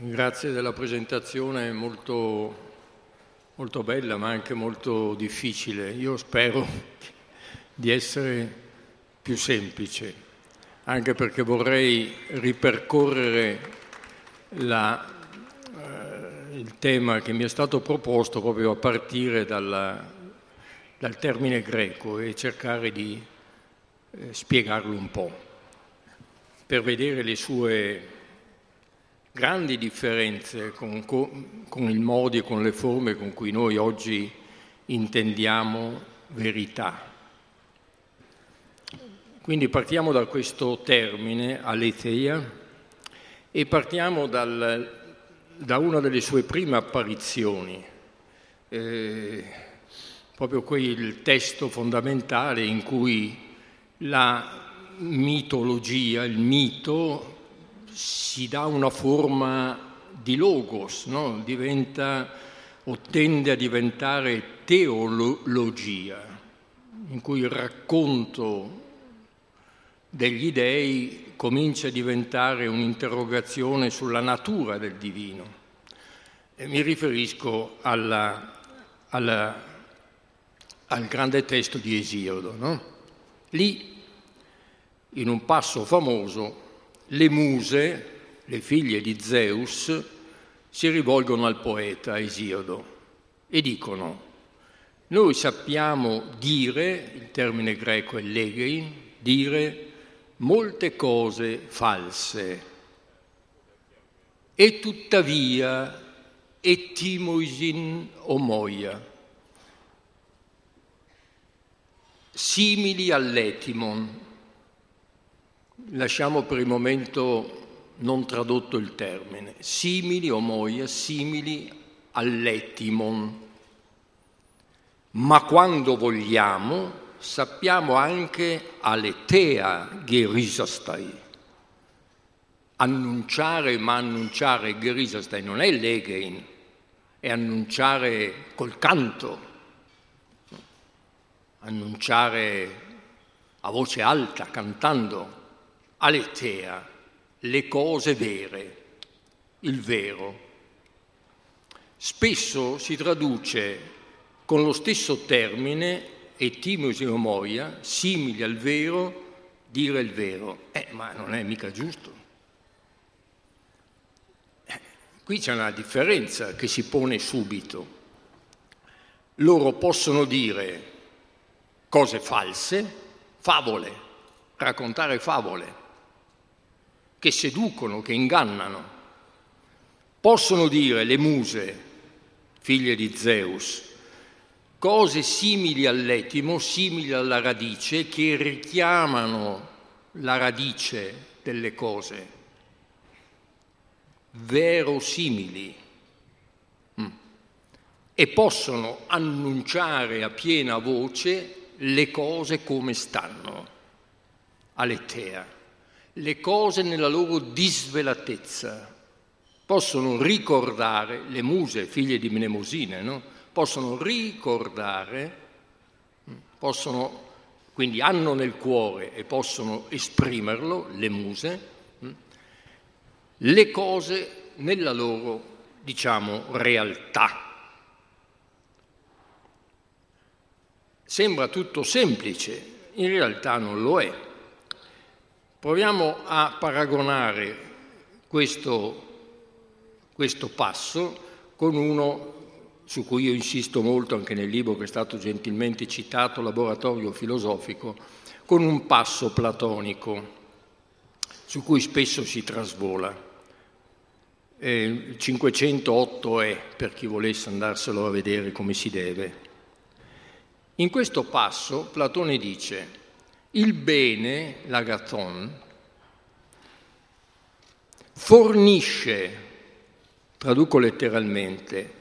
Grazie della presentazione molto, molto bella ma anche molto difficile. Io spero di essere più semplice, anche perché vorrei ripercorrere la, eh, il tema che mi è stato proposto proprio a partire dalla, dal termine greco e cercare di eh, spiegarlo un po', per vedere le sue grandi differenze con, con i modi e con le forme con cui noi oggi intendiamo verità. Quindi partiamo da questo termine, aletheia, e partiamo dal, da una delle sue prime apparizioni, eh, proprio quel testo fondamentale in cui la mitologia, il mito, si dà una forma di logos, no? Diventa, o tende a diventare teologia, in cui il racconto degli dei comincia a diventare un'interrogazione sulla natura del divino. E mi riferisco alla, alla, al grande testo di Esiodo. No? Lì, in un passo famoso, le muse, le figlie di Zeus, si rivolgono al poeta Esiodo e dicono, noi sappiamo dire, il termine greco è legein, dire molte cose false. E tuttavia etimoisin omoia, simili all'etimon, lasciamo per il momento non tradotto il termine, simili o moia, simili all'etimon. Ma quando vogliamo sappiamo anche aletea gerisastai. Annunciare, ma annunciare gerisastai non è legein, è annunciare col canto, annunciare a voce alta, cantando aletea, le cose vere, il vero. Spesso si traduce con lo stesso termine etimos omoia, simili al vero, dire il vero. Eh, ma non è mica giusto. Eh, qui c'è una differenza che si pone subito. Loro possono dire cose false, favole, raccontare favole, che seducono, che ingannano. Possono dire le muse, figlie di Zeus, cose simili all'etimo, simili alla radice, che richiamano la radice delle cose, verosimili, mm. e possono annunciare a piena voce le cose come stanno, aletea le cose nella loro disvelatezza. Possono ricordare, le muse, figlie di Mnemosine, no? possono ricordare, possono, quindi hanno nel cuore e possono esprimerlo, le muse, le cose nella loro, diciamo, realtà. Sembra tutto semplice, in realtà non lo è. Proviamo a paragonare questo, questo passo con uno su cui io insisto molto anche nel libro che è stato gentilmente citato, Laboratorio filosofico, con un passo platonico su cui spesso si trasvola. Eh, 508 è per chi volesse andarselo a vedere come si deve. In questo passo Platone dice il bene, l'agathon, fornisce, traduco letteralmente,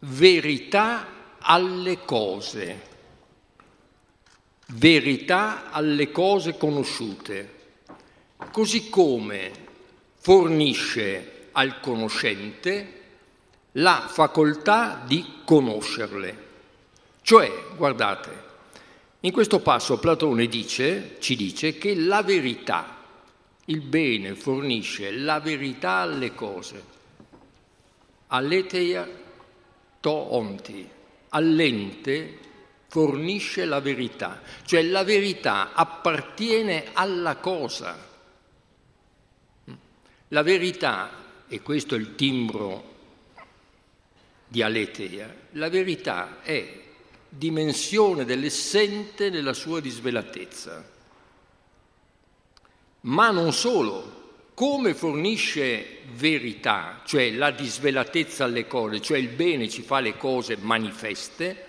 verità alle cose, verità alle cose conosciute, così come fornisce al conoscente la facoltà di conoscerle. Cioè, guardate, in questo passo Platone dice, ci dice che la verità Il bene fornisce la verità alle cose. Aleteia to onti. All'ente fornisce la verità, cioè la verità appartiene alla cosa. La verità, e questo è il timbro di Aleteia, la verità è dimensione dell'essente nella sua disvelatezza. Ma non solo, come fornisce verità, cioè la disvelatezza alle cose, cioè il bene ci fa le cose manifeste,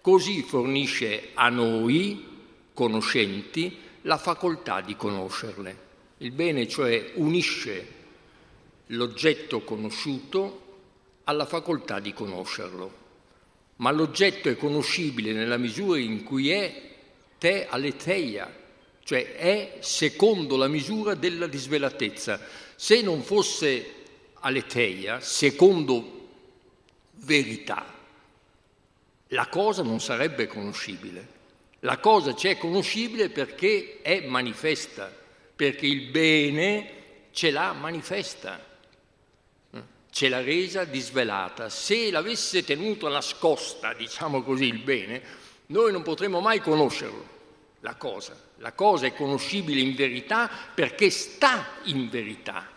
così fornisce a noi, conoscenti, la facoltà di conoscerle. Il bene cioè unisce l'oggetto conosciuto alla facoltà di conoscerlo. Ma l'oggetto è conoscibile nella misura in cui è te aletheia, cioè è secondo la misura della disvelatezza. Se non fosse aletheia, secondo verità, la cosa non sarebbe conoscibile. La cosa ci è conoscibile perché è manifesta, perché il bene ce l'ha manifesta, ce l'ha resa disvelata. Se l'avesse tenuto nascosta, diciamo così, il bene, noi non potremmo mai conoscerlo, la cosa. La cosa è conoscibile in verità perché sta in verità.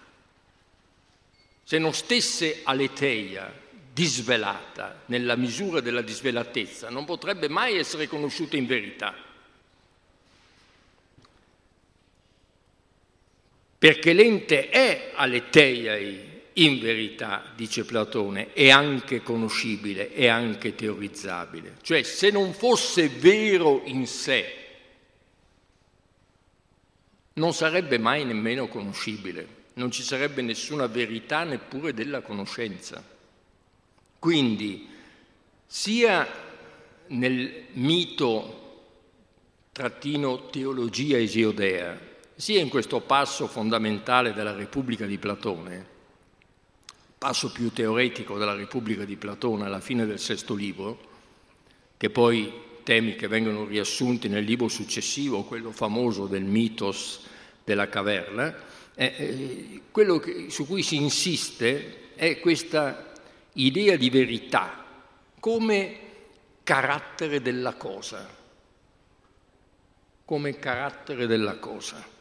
Se non stesse aletheia, disvelata nella misura della disvelatezza, non potrebbe mai essere conosciuta in verità. Perché l'ente è aleteiai in verità, dice Platone, è anche conoscibile, è anche teorizzabile. Cioè, se non fosse vero in sé, non sarebbe mai nemmeno conoscibile, non ci sarebbe nessuna verità neppure della conoscenza. Quindi sia nel mito trattino teologia esiodea, sia in questo passo fondamentale della Repubblica di Platone, passo più teoretico della Repubblica di Platone alla fine del sesto libro, che poi temi che vengono riassunti nel libro successivo, quello famoso del mitos della caverna, eh, eh, quello che, su cui si insiste è questa idea di verità come carattere della cosa, come carattere della cosa.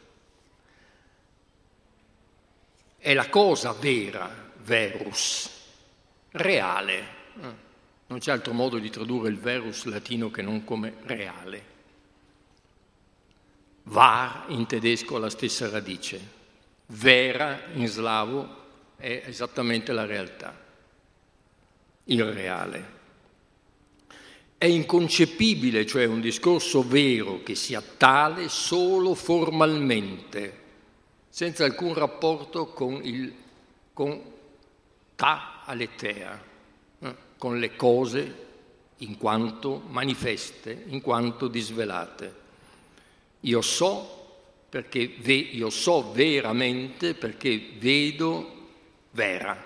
È la cosa vera, verus, reale. Non c'è altro modo di tradurre il verus latino che non come reale. Var in tedesco ha la stessa radice, vera in slavo è esattamente la realtà il reale. È inconcepibile, cioè un discorso vero, che sia tale solo formalmente, senza alcun rapporto con, il, con ta aletea, eh, con le cose in quanto manifeste, in quanto disvelate. Io so perché ve, io so veramente perché vedo vera,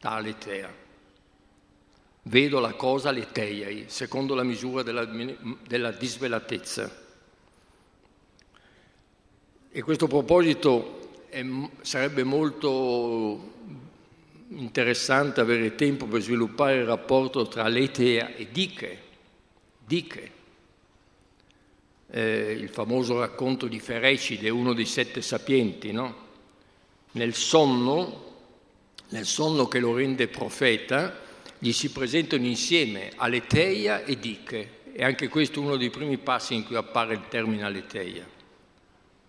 ta aletea vedo la cosa leteiai, secondo la misura della, della disvelatezza. E questo proposito è, sarebbe molto interessante avere tempo per sviluppare il rapporto tra letea e diche. diche. Eh, il famoso racconto di Ferecide, uno dei sette sapienti, no? Nel sonno, nel sonno che lo rende profeta, gli si presentano insieme Aleteia e Diche. E anche questo è uno dei primi passi in cui appare il termine Aleteia,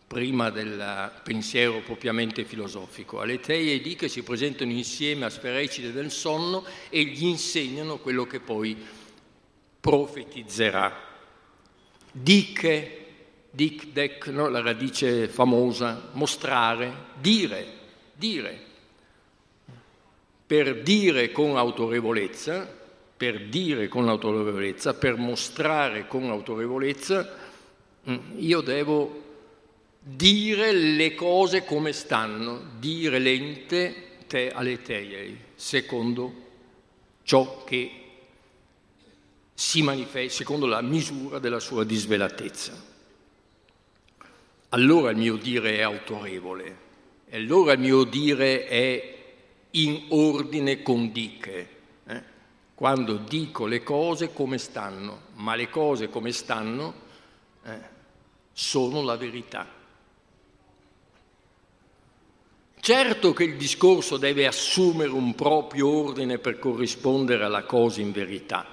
prima del pensiero propriamente filosofico. Aleteia e Diche si presentano insieme a Sferecide del sonno e gli insegnano quello che poi profetizzerà. Diche, dic, dec, no? la radice famosa, mostrare, dire, dire per dire con autorevolezza, per dire con autorevolezza, per mostrare con autorevolezza, mm, io devo dire le cose come stanno, dire l'ente te alle teiei, secondo ciò che si manifesta, secondo la misura della sua disvelatezza. allora il mio dire è autorevole, e allora il mio dire è in ordine con diche, eh? quando dico le cose come stanno, ma le cose come stanno eh, sono la verità. Certo che il discorso deve assumere un proprio ordine per corrispondere alla cosa in verità,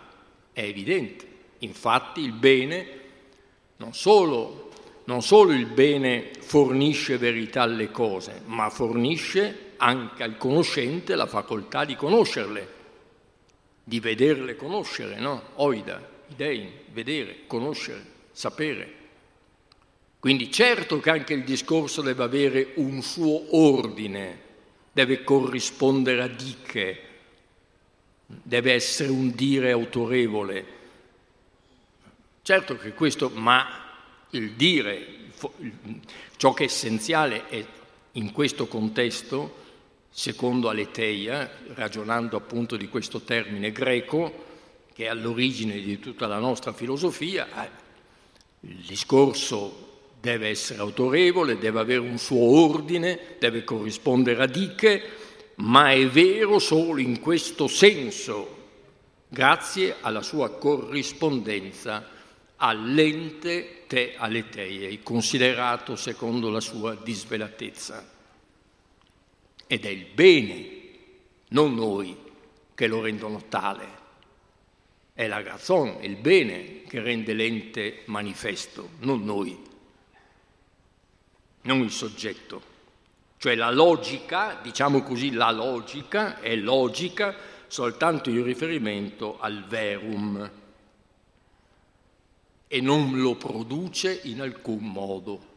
è evidente. Infatti il bene, non solo, non solo il bene fornisce verità alle cose, ma fornisce anche al conoscente la facoltà di conoscerle, di vederle conoscere, no? Oida, idei, vedere, conoscere, sapere. Quindi certo che anche il discorso deve avere un suo ordine, deve corrispondere a diche, deve essere un dire autorevole. Certo che questo, ma il dire, ciò che è essenziale è in questo contesto, secondo Aleteia, ragionando appunto di questo termine greco, che è all'origine di tutta la nostra filosofia, il discorso deve essere autorevole, deve avere un suo ordine, deve corrispondere a diche, ma è vero solo in questo senso, grazie alla sua corrispondenza all'ente te aletei, considerato secondo la sua disvelatezza. Ed è il bene, non noi, che lo rendono tale. È la ragione, il bene che rende l'ente manifesto, non noi non il soggetto. Cioè la logica, diciamo così, la logica è logica soltanto in riferimento al verum e non lo produce in alcun modo.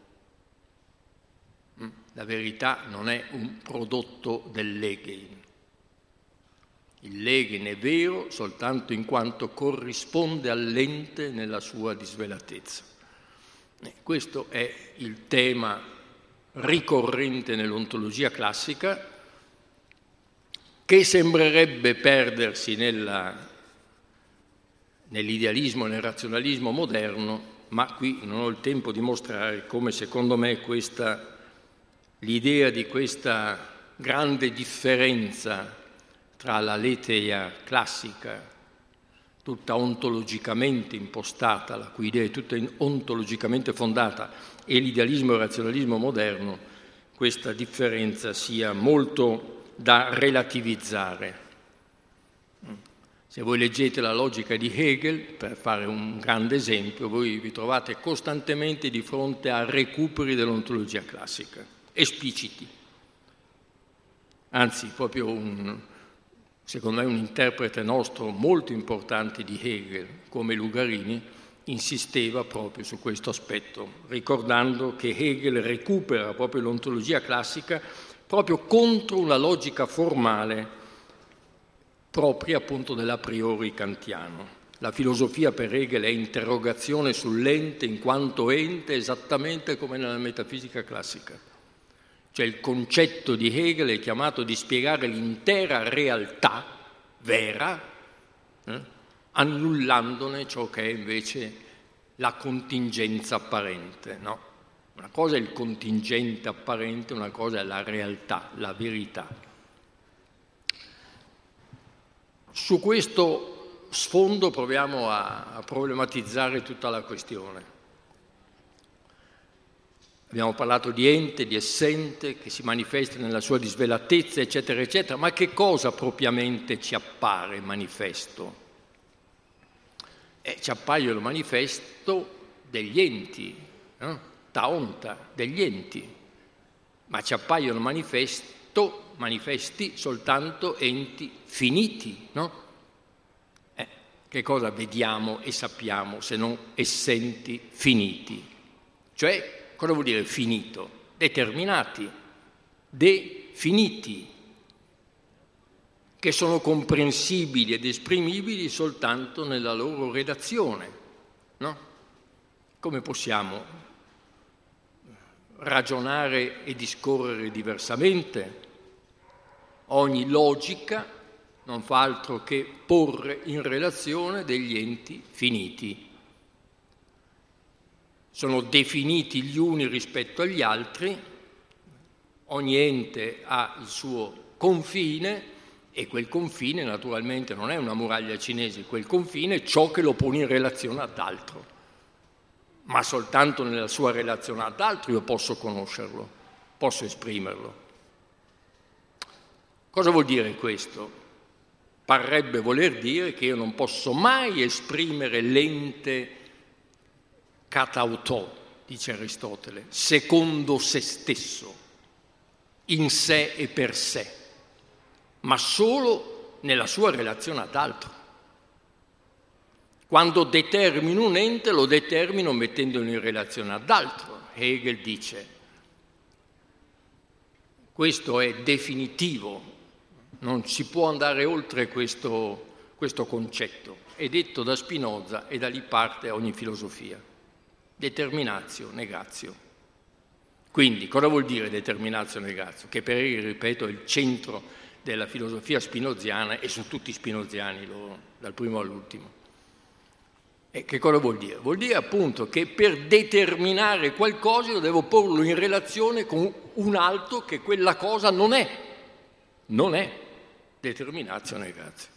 Mm? La verità non è un prodotto del Legein. Il Legein è vero soltanto in quanto corrisponde all'ente nella sua disvelatezza. Eh, questo è il tema ricorrente nell'ontologia classica, che sembrerebbe perdersi nella, nell'idealismo e nel razionalismo moderno, ma qui non ho il tempo di mostrare come secondo me questa, l'idea di questa grande differenza tra la leteia classica, tutta ontologicamente impostata, la cui idea è tutta ontologicamente fondata, e l'idealismo e il razionalismo moderno, questa differenza sia molto da relativizzare. Se voi leggete la logica di Hegel, per fare un grande esempio, voi vi trovate costantemente di fronte a recuperi dell'ontologia classica, espliciti. Anzi, proprio un, secondo me un interprete nostro molto importante di Hegel, come Lugarini, insisteva proprio su questo aspetto, ricordando che Hegel recupera proprio l'ontologia classica proprio contro una logica formale propria appunto dell'a priori kantiano. La filosofia per Hegel è interrogazione sull'ente in quanto ente esattamente come nella metafisica classica. Cioè il concetto di Hegel è chiamato di spiegare l'intera realtà vera, eh? Annullandone ciò che è invece la contingenza apparente. No? Una cosa è il contingente apparente, una cosa è la realtà, la verità. Su questo sfondo proviamo a, a problematizzare tutta la questione. Abbiamo parlato di ente, di essente che si manifesta nella sua disvelatezza, eccetera, eccetera, ma che cosa propriamente ci appare manifesto? Eh, ci appaiono manifesto degli enti, no? taonta degli enti, ma ci appaiono manifesto, manifesti soltanto enti finiti, no? Eh, che cosa vediamo e sappiamo se non essenti finiti? Cioè, cosa vuol dire finito? Determinati, definiti, che sono comprensibili ed esprimibili soltanto nella loro redazione. No? Come possiamo ragionare e discorrere diversamente? Ogni logica non fa altro che porre in relazione degli enti finiti. sono definiti gli uni rispetto agli altri, ogni ente ha il suo confine e quel confine naturalmente non è una muraglia cinese, quel confine è ciò che lo pone in relazione ad altro, ma soltanto nella sua relazione ad altro io posso conoscerlo, posso esprimerlo. Cosa vuol dire questo? Parrebbe voler dire che io non posso mai esprimere l'ente catautò, dice Aristotele, secondo se stesso, in sé e per sé, ma solo nella sua relazione ad altro. Quando determino un ente lo determino mettendolo in relazione ad altro. Hegel dice, questo è definitivo non si può andare oltre questo, questo concetto. È detto da Spinoza e da lì parte ogni filosofia. Determinatio, negazio. Quindi, cosa vuol dire determinatio, negazio? Che per Hegel, ripeto, è il centro della filosofia spinoziana e sono tutti spinoziani, loro, dal primo all'ultimo. E che cosa vuol dire? Vuol dire appunto che per determinare qualcosa io devo porlo in relazione con un altro che quella cosa non è. Non è determinatio negazio.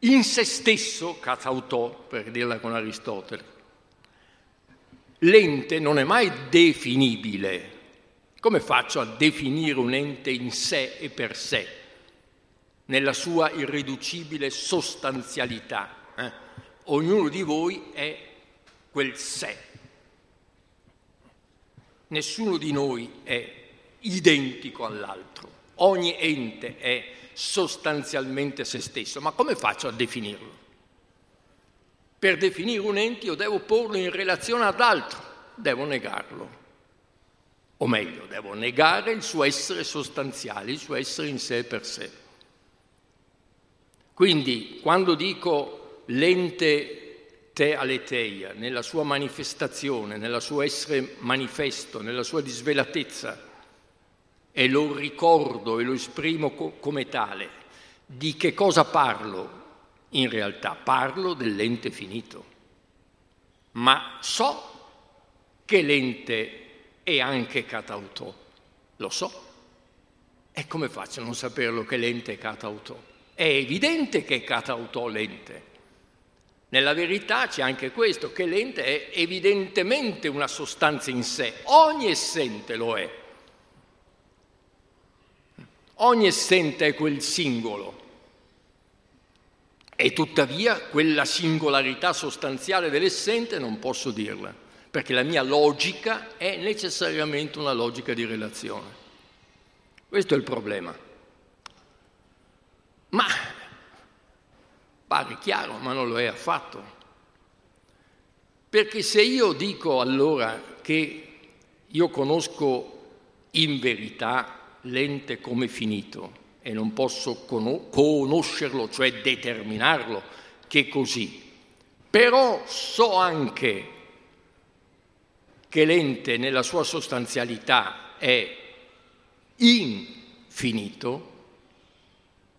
In se stesso, cazautò, per dirla con Aristotele, l'ente non è mai definibile. Come faccio a definire un ente in sé e per sé, nella sua irriducibile sostanzialità? Eh? Ognuno di voi è quel sé. Nessuno di noi è identico all'altro ogni ente è sostanzialmente se stesso, ma come faccio a definirlo? Per definire un ente io devo porlo in relazione ad altro, devo negarlo. O meglio, devo negare il suo essere sostanziale, il suo essere in sé per sé. Quindi quando dico l'ente te aleteia, nella sua manifestazione, nella sua essere manifesto, nella sua disvelatezza, e lo ricordo e lo esprimo co- come tale, di che cosa parlo? In realtà parlo dell'ente finito, ma so che l'ente è anche catautò, lo so. E come faccio a non saperlo che l'ente è catautò? È evidente che è catautò l'ente. Nella verità c'è anche questo, che l'ente è evidentemente una sostanza in sé, ogni essente lo è. Ogni essente è quel singolo e tuttavia quella singolarità sostanziale dell'essente non posso dirla, perché la mia logica è necessariamente una logica di relazione. Questo è il problema. Ma pare chiaro, ma non lo è affatto. Perché se io dico allora che io conosco in verità l'ente come finito e non posso conoscerlo, cioè determinarlo, che così. Però so anche che l'ente nella sua sostanzialità è infinito,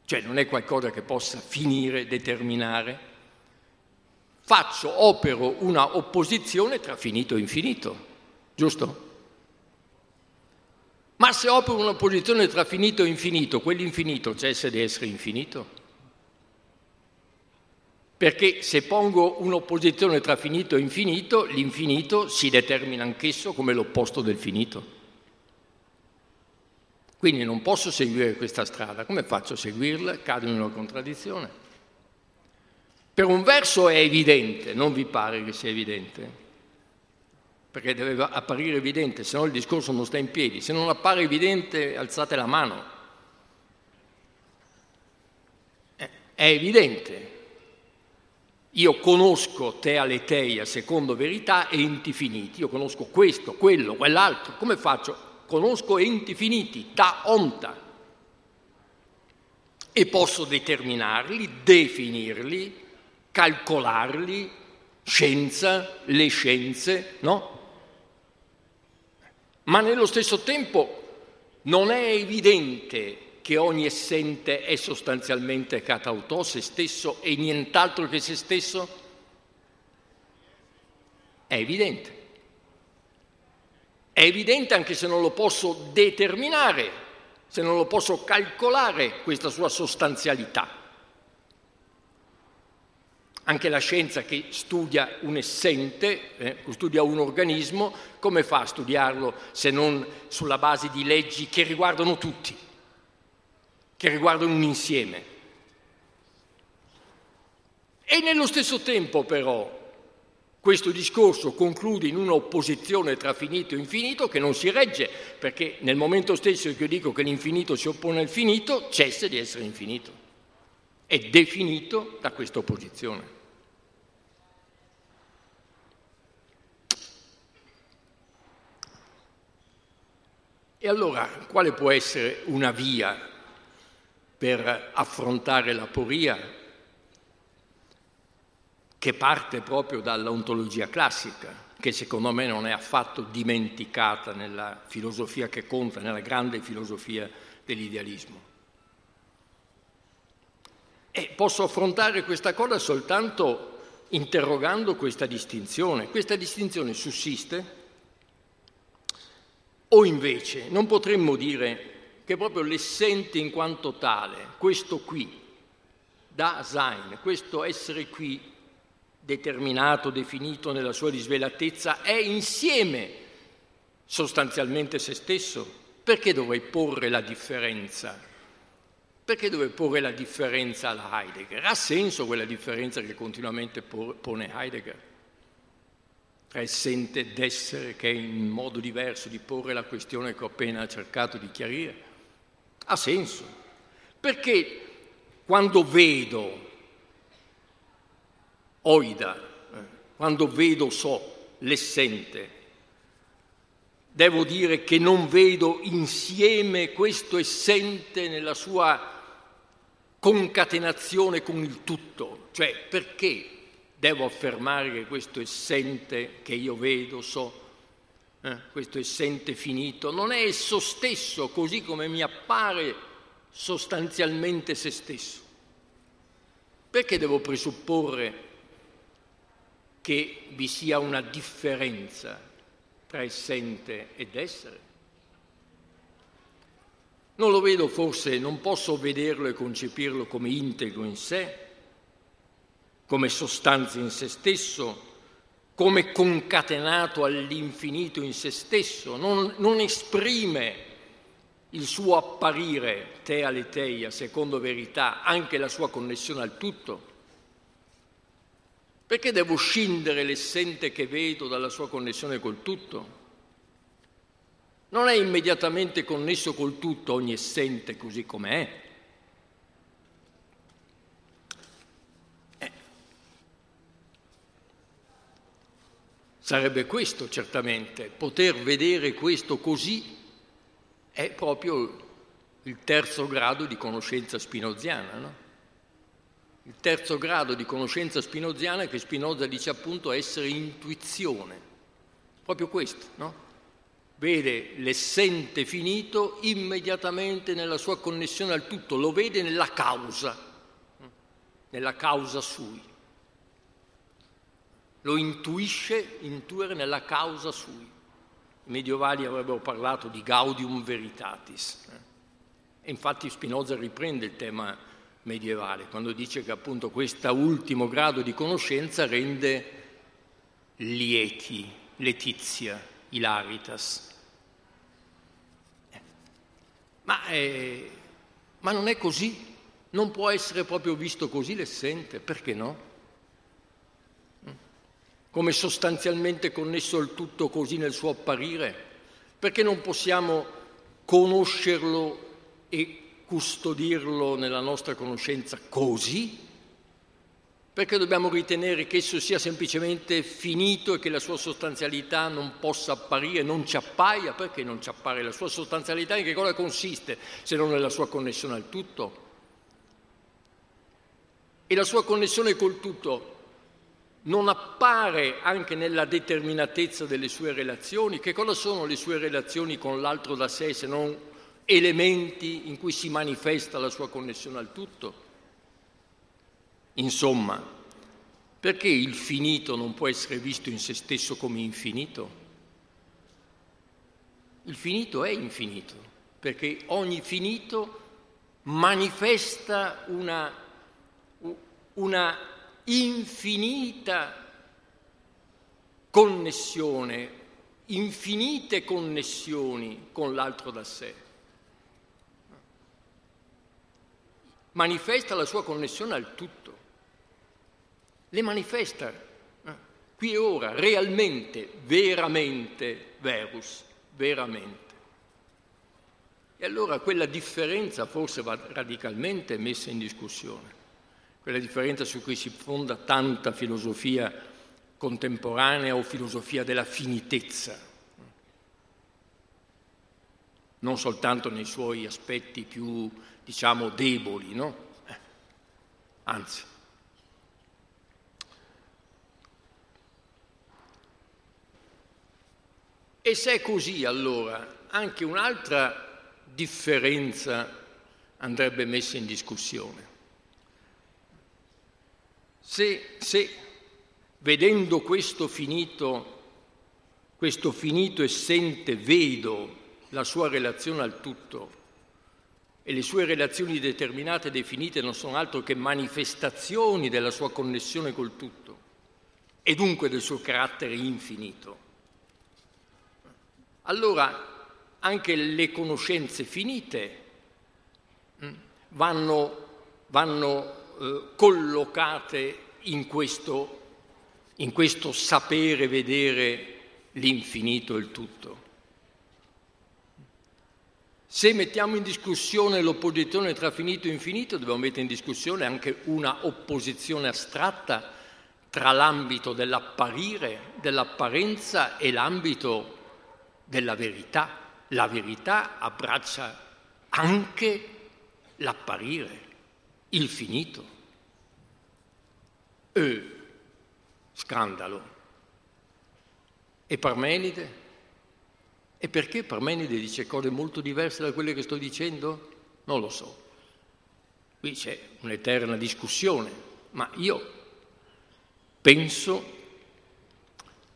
cioè non è qualcosa che possa finire, determinare, faccio, opero una opposizione tra finito e infinito, giusto? Ma se opero un'opposizione tra finito e infinito, quell'infinito cessa di essere infinito? Perché se pongo un'opposizione tra finito e infinito, l'infinito si determina anch'esso come l'opposto del finito. Quindi non posso seguire questa strada. Come faccio a seguirla? Cado in una contraddizione. Per un verso è evidente, non vi pare che sia evidente? perché deve apparire evidente, se no il discorso non sta in piedi. Se non appare evidente, alzate la mano. È evidente. Io conosco te aleteia secondo verità enti finiti. Io conosco questo, quello, quell'altro. Come faccio? Conosco enti finiti, ta onta. E posso determinarli, definirli, calcolarli, scienza, le scienze, no? ma nello stesso tempo non è evidente che ogni essente è sostanzialmente catautò se stesso e nient'altro che se stesso? È evidente. È evidente anche se non lo posso determinare, se non lo posso calcolare questa sua sostanzialità. Anche la scienza che studia un essente, eh, studia un organismo, come fa a studiarlo se non sulla base di leggi che riguardano tutti, che riguardano un insieme? E nello stesso tempo però questo discorso conclude in un'opposizione tra finito e infinito che non si regge, perché nel momento stesso che io dico che l'infinito si oppone al finito, cessa di essere infinito. È definito da questa opposizione. E allora quale può essere una via per affrontare la poria che parte proprio dall'ontologia classica, che secondo me non è affatto dimenticata nella filosofia che conta, nella grande filosofia dell'idealismo. E posso affrontare questa cosa soltanto interrogando questa distinzione. Questa distinzione sussiste? O invece non potremmo dire che proprio l'essente in quanto tale, questo qui, da Sein, questo essere qui, determinato, definito nella sua risvelatezza, è insieme sostanzialmente se stesso. Perché dovrei porre la differenza? Perché dovrei porre la differenza alla Heidegger? Ha senso quella differenza che continuamente pone Heidegger? Tra essente ed essere, che è un modo diverso di porre la questione che ho appena cercato di chiarire? Ha senso. Perché quando vedo oida, eh, quando vedo so l'essente. Devo dire che non vedo insieme questo essente nella sua concatenazione con il tutto, cioè perché devo affermare che questo essente che io vedo, so, eh, questo essente finito, non è esso stesso così come mi appare sostanzialmente se stesso. Perché devo presupporre che vi sia una differenza tra essente ed essere? Non lo vedo forse, non posso vederlo e concepirlo come integro in sé, come sostanza in se stesso, come concatenato all'infinito in se stesso, non, non esprime il suo apparire, te aleteia, secondo verità, anche la sua connessione al tutto, perché devo scindere l'essente che vedo dalla sua connessione col tutto? Non è immediatamente connesso col tutto ogni essente così com'è. Sarebbe questo certamente, poter vedere questo così è proprio il terzo grado di conoscenza spinoziana, no? Il terzo grado di conoscenza spinoziana che Spinoza dice appunto essere intuizione. Proprio questo, no? Vede l'essente finito immediatamente nella sua connessione al tutto, lo vede nella causa, nella causa sui. Lo intuisce, intuire nella causa sui. I medievali avrebbero parlato di gaudium veritatis. Eh. E infatti Spinoza riprende il tema medievale, quando dice che appunto questo ultimo grado di conoscenza rende lieti, letizia, ilaritas. Ma, eh, ma non è così, non può essere proprio visto così l'essente, perché no? Come sostanzialmente connesso al tutto così nel suo apparire? Perché non possiamo conoscerlo e custodirlo nella nostra conoscenza così? Perché dobbiamo ritenere che esso sia semplicemente finito e che la sua sostanzialità non possa apparire, non ci appaia? Perché non ci appare? La sua sostanzialità in che cosa consiste se non nella sua connessione al tutto? E la sua connessione col tutto non appare anche nella determinatezza delle sue relazioni? Che cosa sono le sue relazioni con l'altro da sé se non elementi in cui si manifesta la sua connessione al tutto. Insomma, Perché il finito non può essere visto in se stesso come infinito? Il finito è infinito, perché ogni finito manifesta una, una infinita connessione, infinite connessioni con l'altro da sé. Manifesta la sua connessione al tutto. Le manifesta eh, qui e ora, realmente, veramente, verus veramente. E allora quella differenza forse va radicalmente messa in discussione, quella differenza su cui si fonda tanta filosofia contemporanea o filosofia della finitezza, non soltanto nei suoi aspetti più, diciamo, deboli, no? Anzi. E se è così, allora, anche un'altra differenza andrebbe messa in discussione. Se, se vedendo questo finito, questo finito essente vedo la sua relazione al tutto. E le sue relazioni determinate e definite non sono altro che manifestazioni della sua connessione col tutto e dunque del suo carattere infinito. Allora anche le conoscenze finite mm, vanno, vanno eh, collocate in questo, in questo sapere vedere l'infinito e il tutto. Se mettiamo in discussione l'opposizione tra finito e infinito, dobbiamo mettere in discussione anche una opposizione astratta tra l'ambito dell'apparire, dell'apparenza e l'ambito della verità. La verità abbraccia anche l'apparire, il finito. E scandalo. E Parmenide? E perché Parmenide dice cose molto diverse da quelle che sto dicendo? Non lo so. Qui c'è un'eterna discussione, ma io penso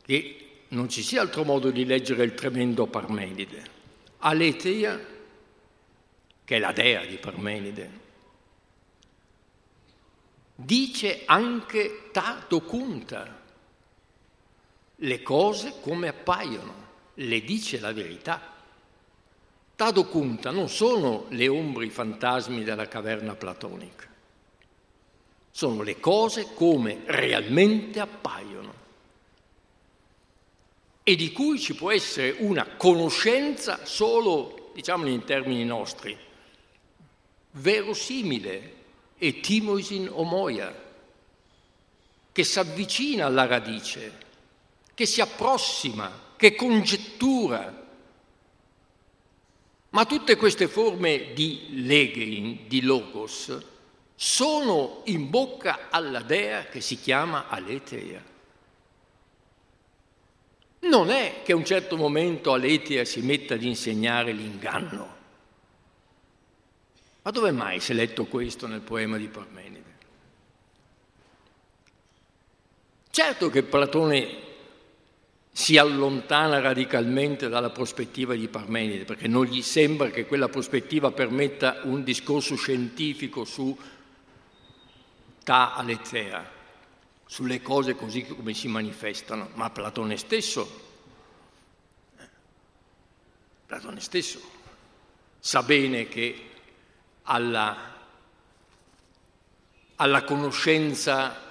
che non ci sia altro modo di leggere il tremendo Parmenide. Aleteia, che è la dea di Parmenide, dice anche tato cunta le cose come appaiono, le dice la verità. Tato cunta non sono le ombre, fantasmi della caverna platonica, sono le cose come realmente appaiono. E di cui ci può essere una conoscenza solo, diciamolo in termini nostri, verosimile e timoisin omoia, che si avvicina alla radice, che si approssima, che congettura. Ma tutte queste forme di legein, di logos, sono in bocca alla dea che si chiama Aletheia. Non è che a un certo momento Aletia si metta ad insegnare l'inganno. Ma dove mai si è letto questo nel poema di Parmenide? Certo che Platone si allontana radicalmente dalla prospettiva di Parmenide, perché non gli sembra che quella prospettiva permetta un discorso scientifico su ta aletea, sulle cose così come si manifestano, ma Platone stesso, Platone stesso sa bene che alla, alla conoscenza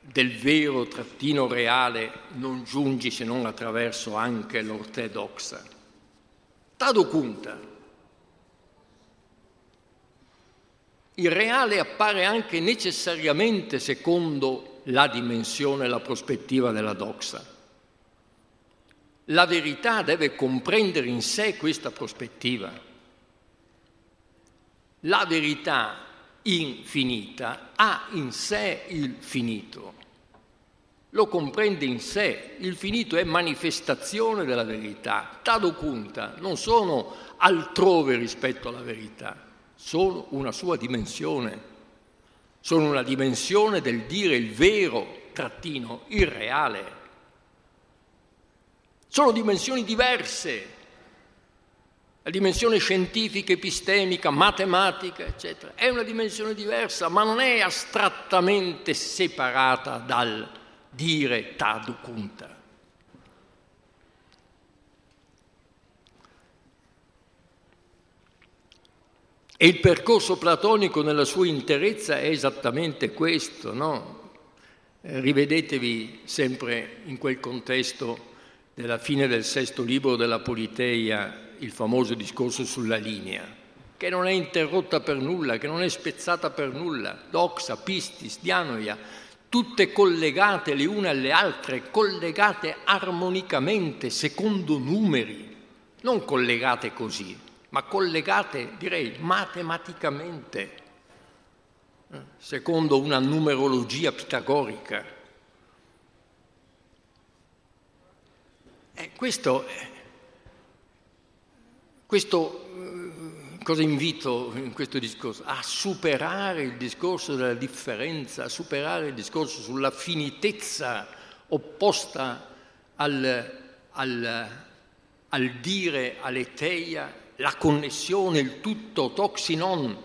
del vero trattino reale non giungi se non attraverso anche l'ortodossa. Tado Kunta. Il reale appare anche necessariamente secondo la dimensione e la prospettiva della doxa. La verità deve comprendere in sé questa prospettiva. La verità infinita ha in sé il finito, lo comprende in sé, il finito è manifestazione della verità, tado punta, non sono altrove rispetto alla verità, sono una sua dimensione sono una dimensione del dire il vero trattino irreale. Sono dimensioni diverse. La dimensione scientifica, epistemica, matematica, eccetera, è una dimensione diversa, ma non è astrattamente separata dal dire tadu kunta. E il percorso platonico nella sua interezza è esattamente questo, no? Eh, rivedetevi sempre in quel contesto della fine del sesto libro della Politeia, il famoso discorso sulla linea, che non è interrotta per nulla, che non è spezzata per nulla, doxa, pistis, dianoia, tutte collegate le une alle altre, collegate armonicamente, secondo numeri, non collegate così, ma collegate, direi, matematicamente, eh, secondo una numerologia pitagorica. E questo, questo eh, cosa invito in questo discorso? A superare il discorso della differenza, a superare il discorso sulla finitezza opposta al, al, al dire aletheia la connessione, il tutto, toxinon.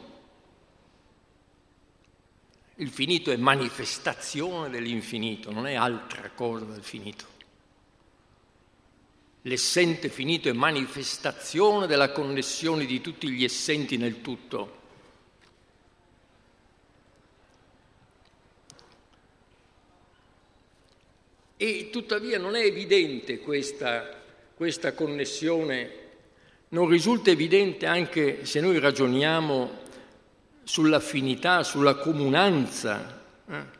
Il finito è manifestazione dell'infinito, non è altra cosa del finito. L'essente finito è manifestazione della connessione di tutti gli essenti nel tutto. E tuttavia non è evidente questa, questa connessione non risulta evidente anche se noi ragioniamo sull'affinità, sulla comunanza eh,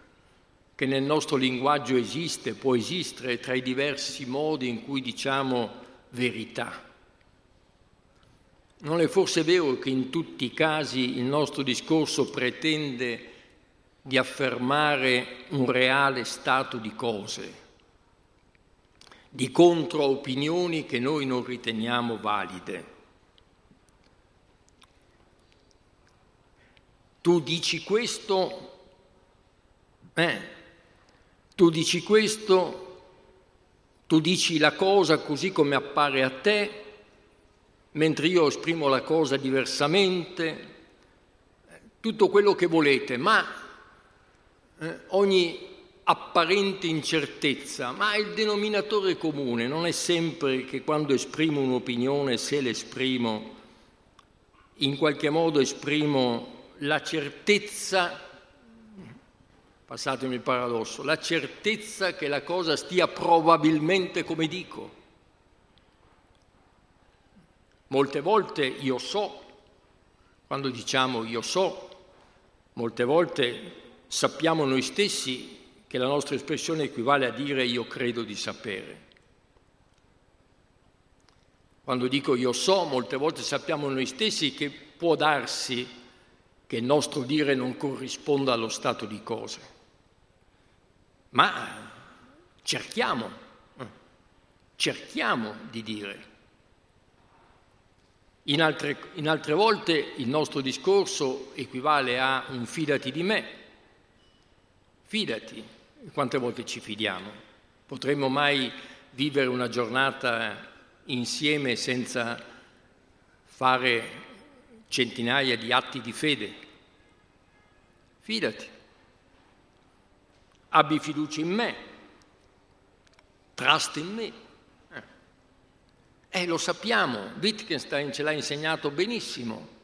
che nel nostro linguaggio esiste, può esistere tra i diversi modi in cui diciamo verità. Non è forse vero che in tutti i casi il nostro discorso pretende di affermare un reale stato di cose? di controopinioni che noi non riteniamo valide. Tu dici questo, eh, tu dici questo, tu dici la cosa così come appare a te, mentre io esprimo la cosa diversamente, tutto quello che volete, ma eh, ogni apparente incertezza, ma il denominatore comune non è sempre che quando esprimo un'opinione, se l'esprimo, in qualche modo esprimo la certezza, passatemi il paradosso, la certezza che la cosa stia probabilmente come dico. Molte volte io so, quando diciamo io so, molte volte sappiamo noi stessi che la nostra espressione equivale a dire io credo di sapere. Quando dico io so, molte volte sappiamo noi stessi che può darsi che il nostro dire non corrisponda allo stato di cose, ma cerchiamo, cerchiamo di dire. In altre, in altre volte il nostro discorso equivale a un fidati di me, fidati, quante volte ci fidiamo? Potremmo mai vivere una giornata insieme senza fare centinaia di atti di fede? Fidati. Abbi fiducia in me. Trust in me. Eh, eh lo sappiamo, Wittgenstein ce l'ha insegnato benissimo.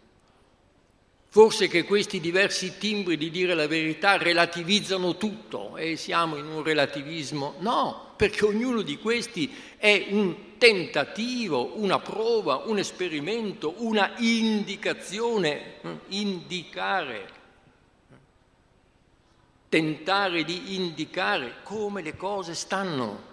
Forse che questi diversi timbri di dire la verità relativizzano tutto e siamo in un relativismo? No, perché ognuno di questi è un tentativo, una prova, un esperimento, una indicazione, hm, indicare, tentare di indicare come le cose stanno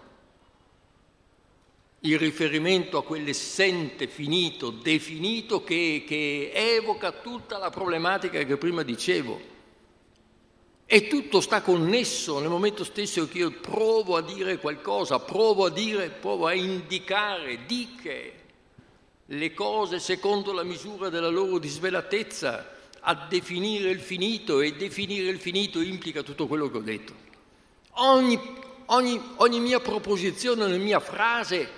il riferimento a quell'essente finito, definito, che, che, evoca tutta la problematica che prima dicevo. E tutto sta connesso nel momento stesso che io provo a dire qualcosa, provo a dire, provo a indicare, diche le cose secondo la misura della loro disvelatezza, a definire il finito e definire il finito implica tutto quello che ho detto. Ogni, ogni, ogni mia proposizione, ogni mia frase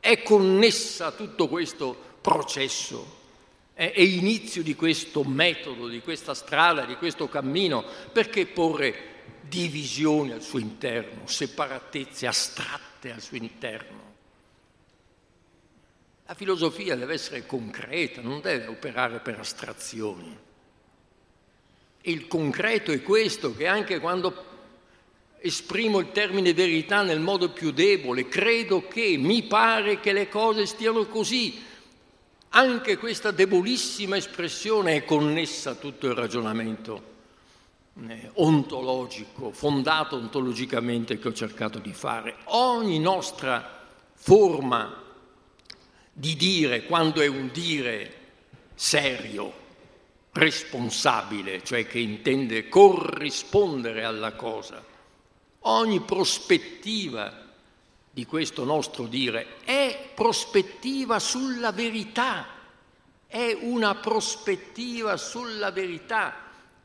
è connessa a tutto questo processo, è, è inizio di questo metodo, di questa strada, di questo cammino. Perché porre divisioni al suo interno, separatezze astratte al suo interno? La filosofia deve essere concreta, non deve operare per astrazioni. Il concreto è questo, che anche quando esprimo il termine verità nel modo più debole, credo che, mi pare che le cose stiano così. Anche questa debolissima espressione è connessa a tutto il ragionamento eh, ontologico, fondato ontologicamente che ho cercato di fare. Ogni nostra forma di dire, quando è un dire serio, responsabile, cioè che intende corrispondere alla cosa, Ogni prospettiva di questo nostro dire è prospettiva sulla verità, è una prospettiva sulla verità,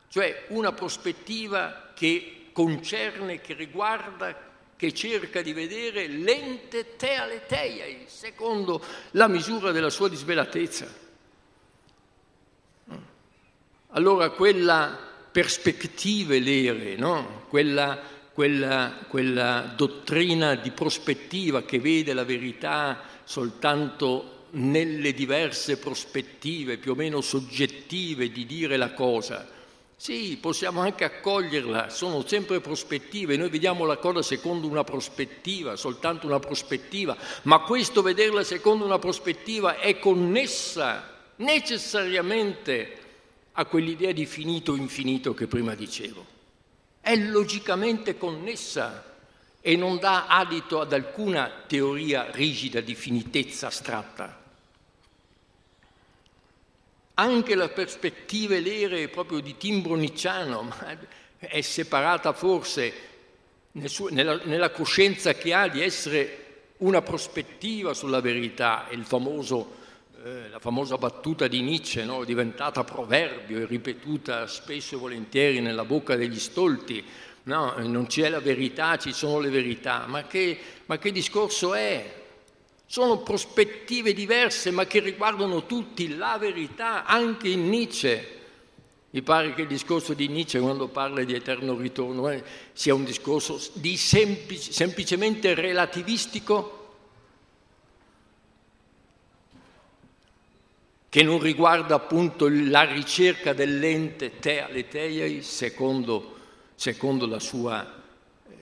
cioè una prospettiva che concerne, che riguarda, che cerca di vedere l'ente tealeteia, secondo la misura della sua disvelatezza. Allora quella perspettive lere, no? quella quella, quella dottrina di prospettiva che vede la verità soltanto nelle diverse prospettive più o meno soggettive di dire la cosa. Sì, possiamo anche accoglierla, sono sempre prospettive, noi vediamo la cosa secondo una prospettiva, soltanto una prospettiva, ma questo vederla secondo una prospettiva è connessa necessariamente a quell'idea di finito infinito che prima dicevo è logicamente connessa e non dà adito ad alcuna teoria rigida di finitezza astratta. Anche la prospettiva lere proprio di timbro nicciano è separata forse nella, nella coscienza che ha di essere una prospettiva sulla verità, il famoso eh, la famosa battuta di Nietzsche, no? diventata proverbio e ripetuta spesso e volentieri nella bocca degli stolti, no? non c'è la verità, ci sono le verità, ma che, ma che discorso è? Sono prospettive diverse ma che riguardano tutti la verità, anche in Nietzsche. Mi pare che il discorso di Nietzsche quando parla di eterno ritorno eh, sia un discorso di semplice, semplicemente relativistico che non riguarda appunto la ricerca dell'ente te aleteia secondo, secondo la sua eh,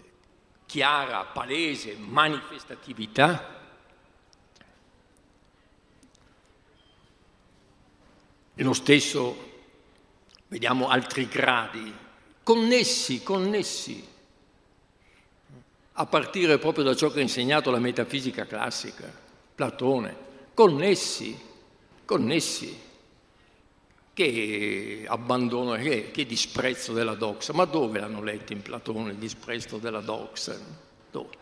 chiara, palese manifestatività. E lo stesso, vediamo altri gradi, connessi, connessi, a partire proprio da ciò che ha insegnato la metafisica classica, Platone, connessi connessi. Che abbandono, che, che disprezzo della doxa. Ma dove l'hanno letto in Platone il disprezzo della doxa? Dove?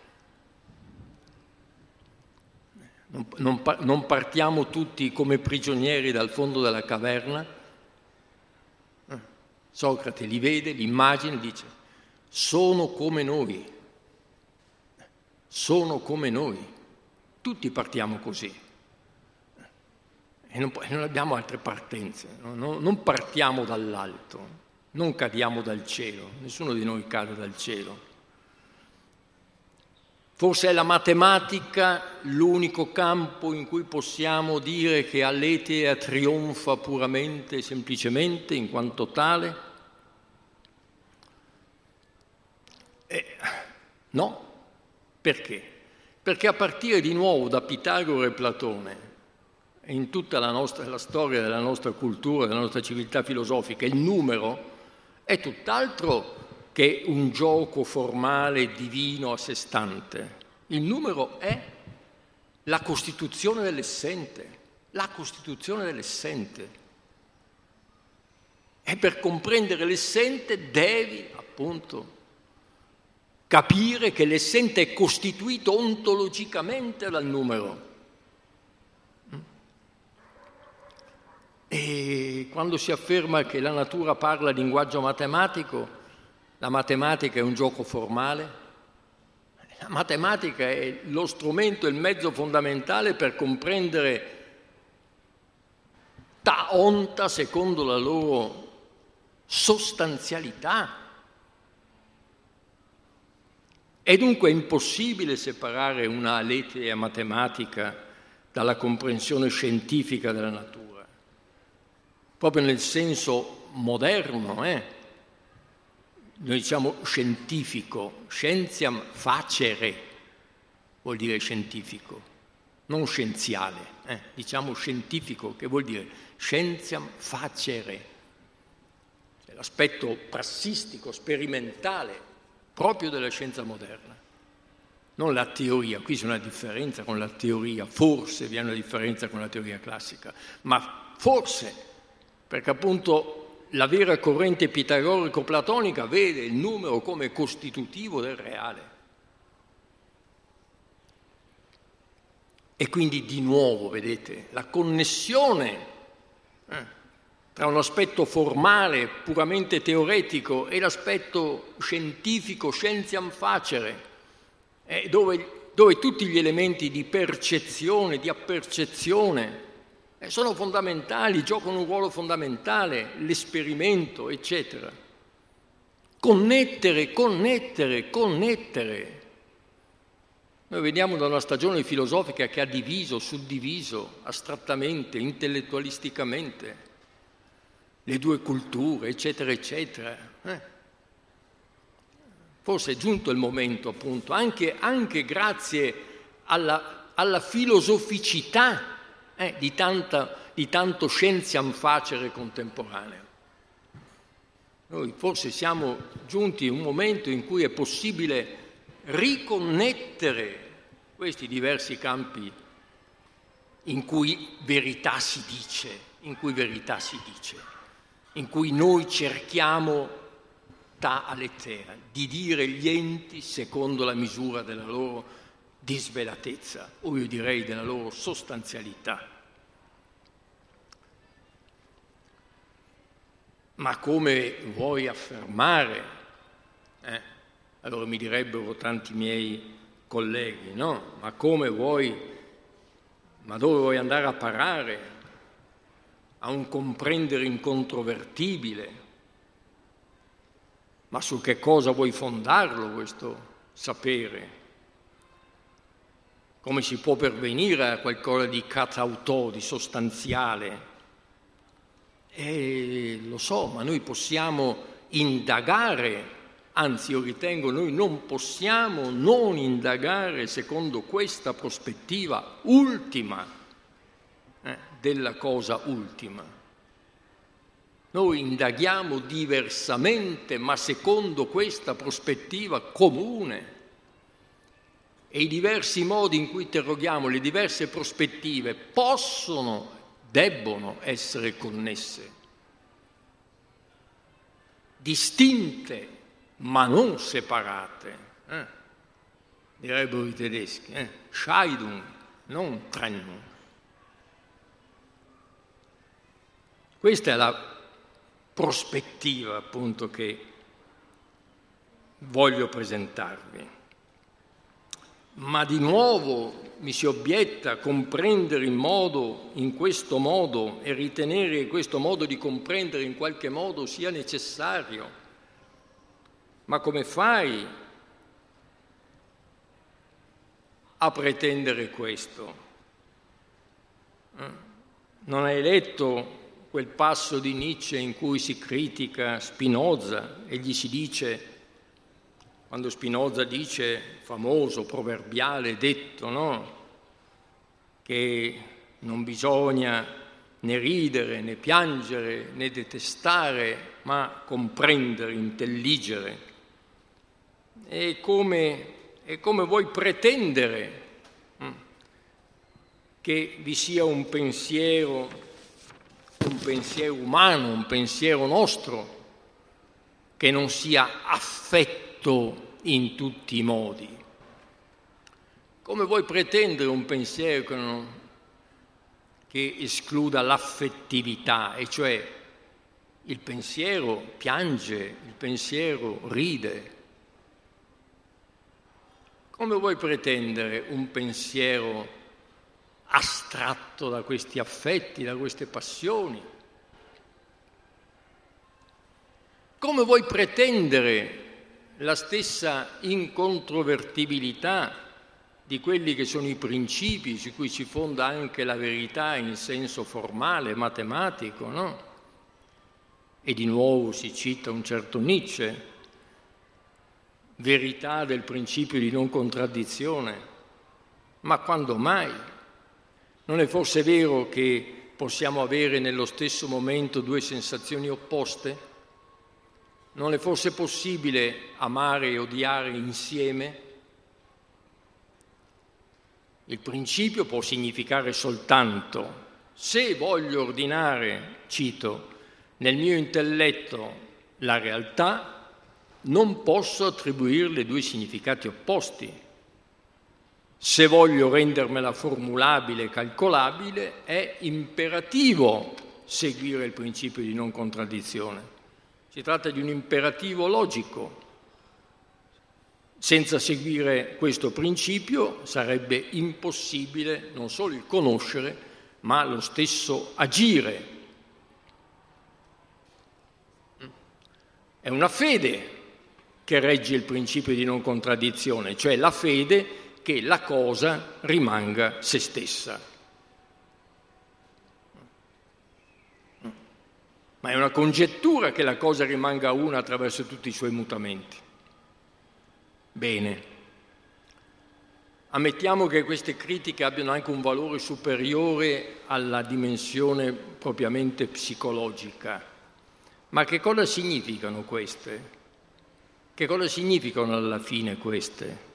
Non, non, non partiamo tutti come prigionieri dal fondo della caverna? Eh, Socrate li vede, li immagina e dice, sono come noi, sono come noi. Tutti partiamo così e non, non abbiamo altre partenze, no? non partiamo dall'alto, non cadiamo dal cielo, nessuno di noi cade dal cielo. Forse è la matematica l'unico campo in cui possiamo dire che Aletea trionfa puramente e semplicemente in quanto tale? Eh, no, perché? Perché a partire di nuovo da Pitagora e Platone in tutta la, nostra, la storia della nostra cultura, della nostra civiltà filosofica, il numero è tutt'altro che un gioco formale divino a sé stante. Il numero è la costituzione dell'essente, la costituzione dell'essente. E per comprendere l'essente devi appunto capire che l'essente è costituito ontologicamente dal numero. E quando si afferma che la natura parla linguaggio matematico, la matematica è un gioco formale, matematica è lo strumento, il mezzo fondamentale per comprendere ta onta secondo la loro sostanzialità. È dunque impossibile separare una aletea matematica dalla comprensione scientifica della natura, proprio nel senso moderno, eh? noi diciamo scientifico, scienziam facere vuol dire scientifico, non scienziale, eh? diciamo scientifico che vuol dire scienziam facere, è l'aspetto prassistico, sperimentale proprio della scienza moderna, non la teoria, qui c'è una differenza con la teoria, forse vi è una differenza con la teoria classica, ma forse, perché appunto la vera corrente pitagorico-platonica vede il numero come costitutivo del reale. E quindi di nuovo, vedete, la connessione eh, tra un aspetto formale, puramente teoretico, e l'aspetto scientifico, scienziam facere, eh, dove, dove tutti gli elementi di percezione, di appercezione, sono fondamentali, giocano un ruolo fondamentale, l'esperimento, eccetera. Connettere, connettere, connettere. Noi veniamo da una stagione filosofica che ha diviso, suddiviso astrattamente, intellettualisticamente le due culture, eccetera, eccetera. Eh. Forse è giunto il momento, appunto, anche, anche grazie alla, alla filosoficità eh, di, tanta, di tanto scienziam facere contemporaneo. Noi forse siamo giunti in un momento in cui è possibile riconnettere questi diversi campi in cui verità si dice, in cui verità si dice, in cui noi cerchiamo ta aletea, di dire gli enti secondo la misura della loro disvelatezza, o io direi della loro sostanzialità. Ma come vuoi affermare? Eh, allora mi direbbero tanti miei colleghi, no? Ma come vuoi, ma dove vuoi andare a parare? A un comprendere incontrovertibile? Ma su che cosa vuoi fondarlo questo sapere? Come si può pervenire a qualcosa di catautò, di sostanziale? E lo so, ma noi possiamo indagare, anzi io ritengo noi non possiamo non indagare secondo questa prospettiva ultima eh, della cosa ultima. Noi indaghiamo diversamente, ma secondo questa prospettiva comune. E i diversi modi in cui interroghiamo le diverse prospettive possono debbono essere connesse, distinte ma non separate, eh? direbbero i tedeschi, eh? Scheidung, non Trennung. Questa è la prospettiva appunto che voglio presentarvi. Ma di nuovo mi si obietta comprendere in, modo, in questo modo e ritenere che questo modo di comprendere in qualche modo sia necessario. Ma come fai a pretendere questo? Eh? Non hai letto quel passo di Nietzsche in cui si critica Spinoza e gli si dice quando Spinoza dice, famoso, proverbiale detto, no? che non bisogna né ridere, né piangere, né detestare, ma comprendere, intelligere. E come, e come vuoi pretendere hm, che vi sia un pensiero, un pensiero umano, un pensiero nostro, che non sia affetto tutto in tutti i modi. Come vuoi pretendere un pensiero che, non, che escluda l'affettività, e cioè il pensiero piange, il pensiero ride. Come vuoi pretendere un pensiero astratto da questi affetti, da queste passioni? Come vuoi pretendere la stessa incontrovertibilità di quelli che sono i principi su cui si fonda anche la verità in senso formale, matematico, no? E di nuovo si cita un certo Nietzsche, verità del principio di non contraddizione. Ma quando mai? Non è forse vero che possiamo avere nello stesso momento due sensazioni opposte? Non è forse possibile amare e odiare insieme? Il principio può significare soltanto se voglio ordinare, cito, nel mio intelletto la realtà, non posso attribuirle due significati opposti. Se voglio rendermela formulabile e calcolabile, è imperativo seguire il principio di non contraddizione. Si tratta di un imperativo logico. Senza seguire questo principio sarebbe impossibile non solo il conoscere, ma lo stesso agire. È una fede che regge il principio di non contraddizione, cioè la fede che la cosa rimanga se stessa. Ma è una congettura che la cosa rimanga una attraverso tutti i suoi mutamenti. Bene. Ammettiamo che queste critiche abbiano anche un valore superiore alla dimensione propriamente psicologica. Ma che cosa significano queste? Che cosa significano alla fine queste?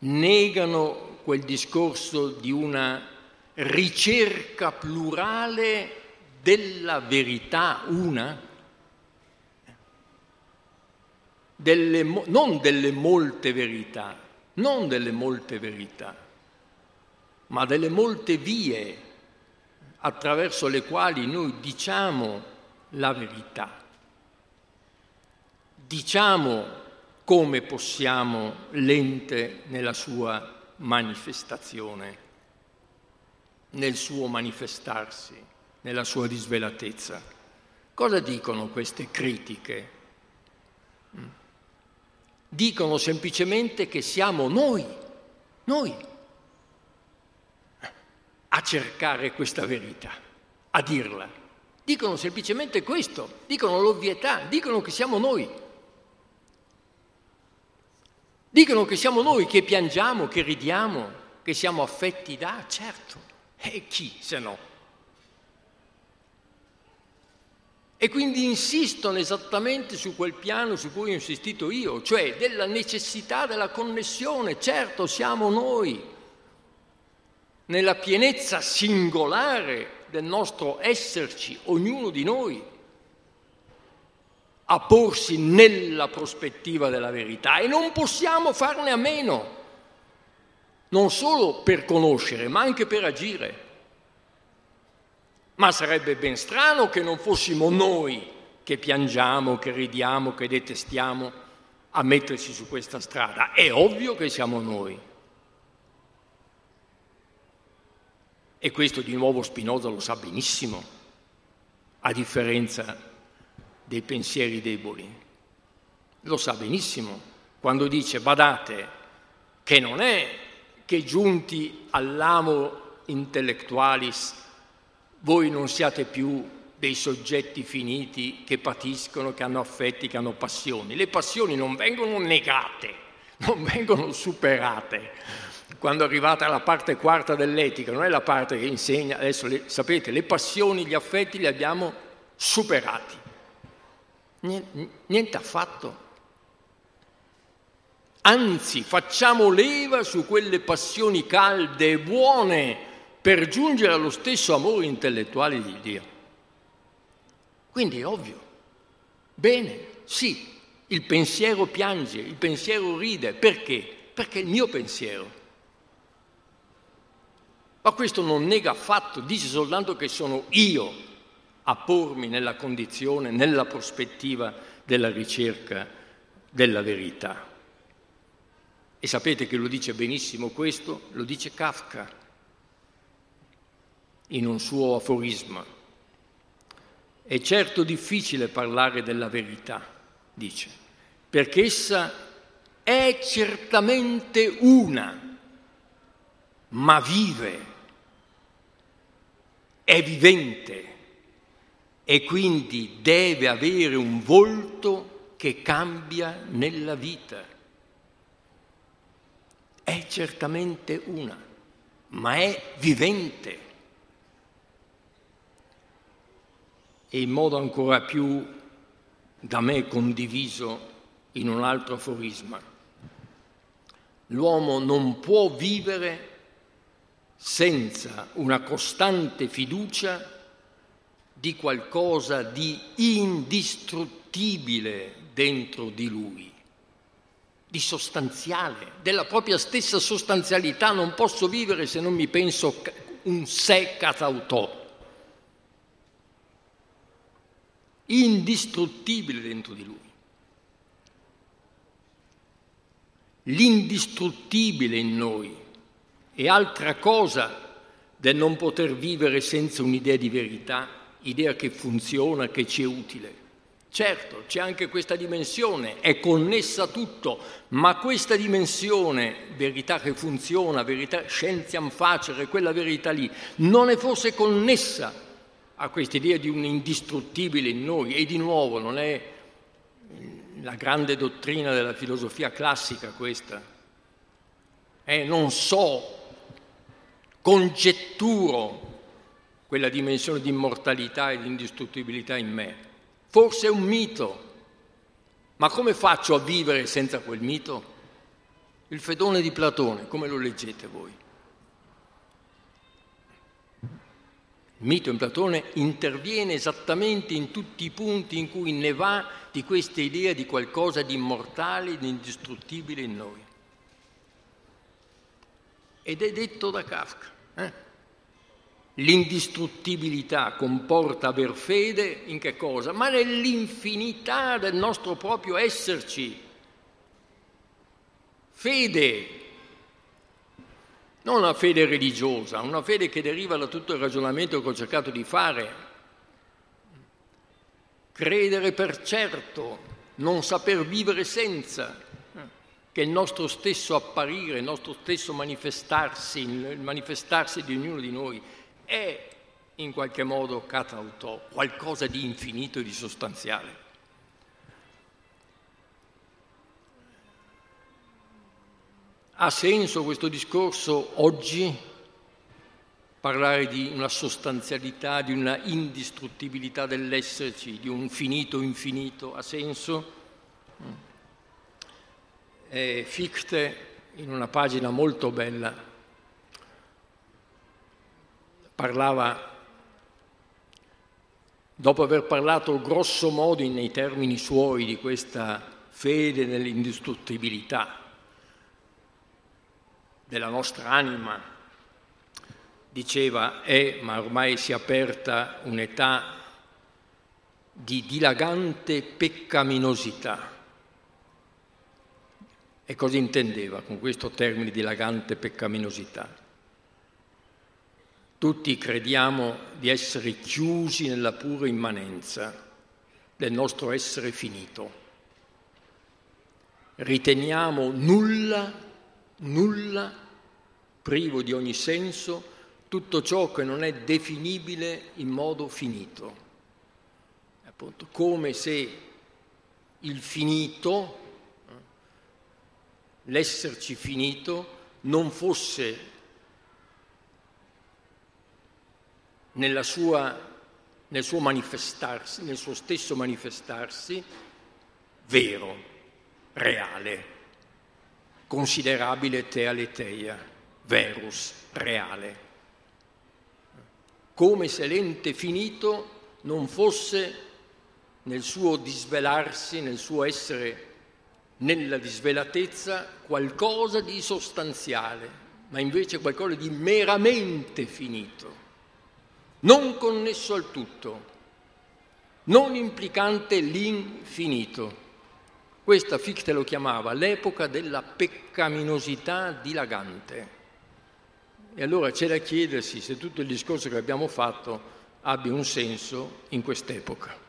Negano quel discorso di una ricerca plurale della verità una? Delle, non delle molte verità, non delle molte verità, ma delle molte vie attraverso le quali noi diciamo la verità diciamo come possiamo l'ente nella sua manifestazione, nel suo manifestarsi, nella sua disvelatezza. Cosa dicono queste critiche? Dicono semplicemente che siamo noi, noi, a cercare questa verità, a dirla. Dicono semplicemente questo, dicono l'ovvietà, dicono che siamo noi. Dicono che siamo noi che piangiamo, che ridiamo, che siamo affetti da, certo. E chi se no? E quindi insistono esattamente su quel piano su cui ho insistito io, cioè della necessità della connessione. Certo, siamo noi, nella pienezza singolare del nostro esserci, ognuno di noi a porsi nella prospettiva della verità e non possiamo farne a meno, non solo per conoscere, ma anche per agire. Ma sarebbe ben strano che non fossimo noi che piangiamo, che ridiamo, che detestiamo a metterci su questa strada. È ovvio che siamo noi. E questo di nuovo Spinoza lo sa benissimo, a differenza dei pensieri deboli. Lo sa benissimo quando dice, badate, che non è che giunti all'amo intellectualis voi non siate più dei soggetti finiti che patiscono, che hanno affetti, che hanno passioni. Le passioni non vengono negate, non vengono superate. Quando arrivate alla parte quarta dell'etica, non è la parte che insegna, adesso le, sapete, le passioni, gli affetti li abbiamo superati. Niente, niente affatto. Anzi, facciamo leva su quelle passioni calde e buone per giungere allo stesso amore intellettuale di Dio. Quindi è ovvio. Bene, sì, il pensiero piange, il pensiero ride. Perché? Perché è il mio pensiero. Ma questo non nega affatto, dice soltanto che sono io a pormi nella condizione, nella prospettiva della ricerca della verità. E sapete che lo dice benissimo questo? Lo dice Kafka in un suo aforisma. È certo difficile parlare della verità, dice, perché essa è certamente una, ma vive, è vivente e quindi deve avere un volto che cambia nella vita è certamente una, ma è vivente. E in modo ancora più da me condiviso in un altro aforisma. L'uomo non può vivere senza una costante fiducia di qualcosa di indistruttibile dentro di lui di sostanziale, della propria stessa sostanzialità. Non posso vivere se non mi penso un sé catautò, indistruttibile dentro di lui. L'indistruttibile in noi è altra cosa del non poter vivere senza un'idea di verità, idea che funziona, che ci è utile. Certo, c'è anche questa dimensione, è connessa a tutto, ma questa dimensione, verità che funziona, verità scienziam facere, quella verità lì, non è forse connessa a questa idea di un indistruttibile in noi e di nuovo non è la grande dottrina della filosofia classica questa. Eh, non so, congetturo quella dimensione di immortalità e di indistruttibilità in me. Forse è un mito, ma come faccio a vivere senza quel mito? Il Fedone di Platone, come lo leggete voi? Mito in Platone interviene esattamente in tutti i punti in cui ne va di questa idea di qualcosa di immortale, di indistruttibile in noi. Ed è detto da Kafka. Eh? L'indistruttibilità comporta aver fede in che cosa? Ma nell'infinità del nostro proprio esserci. Fede, non una fede religiosa, una fede che deriva da tutto il ragionamento che ho cercato di fare. Credere per certo, non saper vivere senza, che il nostro stesso apparire, il nostro stesso manifestarsi, il manifestarsi di ognuno di noi è in qualche modo catauto, qualcosa di infinito e di sostanziale. Ha senso questo discorso oggi? Parlare di una sostanzialità, di una indistruttibilità dell'esserci, di un finito infinito, ha senso? E Fichte, in una pagina molto bella, parlava, dopo aver parlato grosso modo nei termini suoi di questa fede nell'indistruttibilità della nostra anima, diceva è, ma ormai si è aperta un'età di dilagante peccaminosità. E cosa intendeva con questo termine dilagante peccaminosità? Tutti crediamo di essere chiusi nella pura immanenza del nostro essere finito. Riteniamo nulla, nulla, privo di ogni senso, tutto ciò che non è definibile in modo finito. Appunto, come se il finito, l'esserci finito, non fosse sua, nel suo manifestarsi, nel suo stesso manifestarsi, vero, reale, considerabile te aletheia, verus, reale. Come se l'ente finito non fosse nel suo disvelarsi, nel suo essere nella disvelatezza qualcosa di sostanziale, ma invece qualcosa di meramente finito non connesso al tutto, non implicante l'infinito. Questa Fichte lo chiamava l'epoca della peccaminosità dilagante. E allora c'è da chiedersi se tutto il discorso che abbiamo fatto abbia un senso in quest'epoca.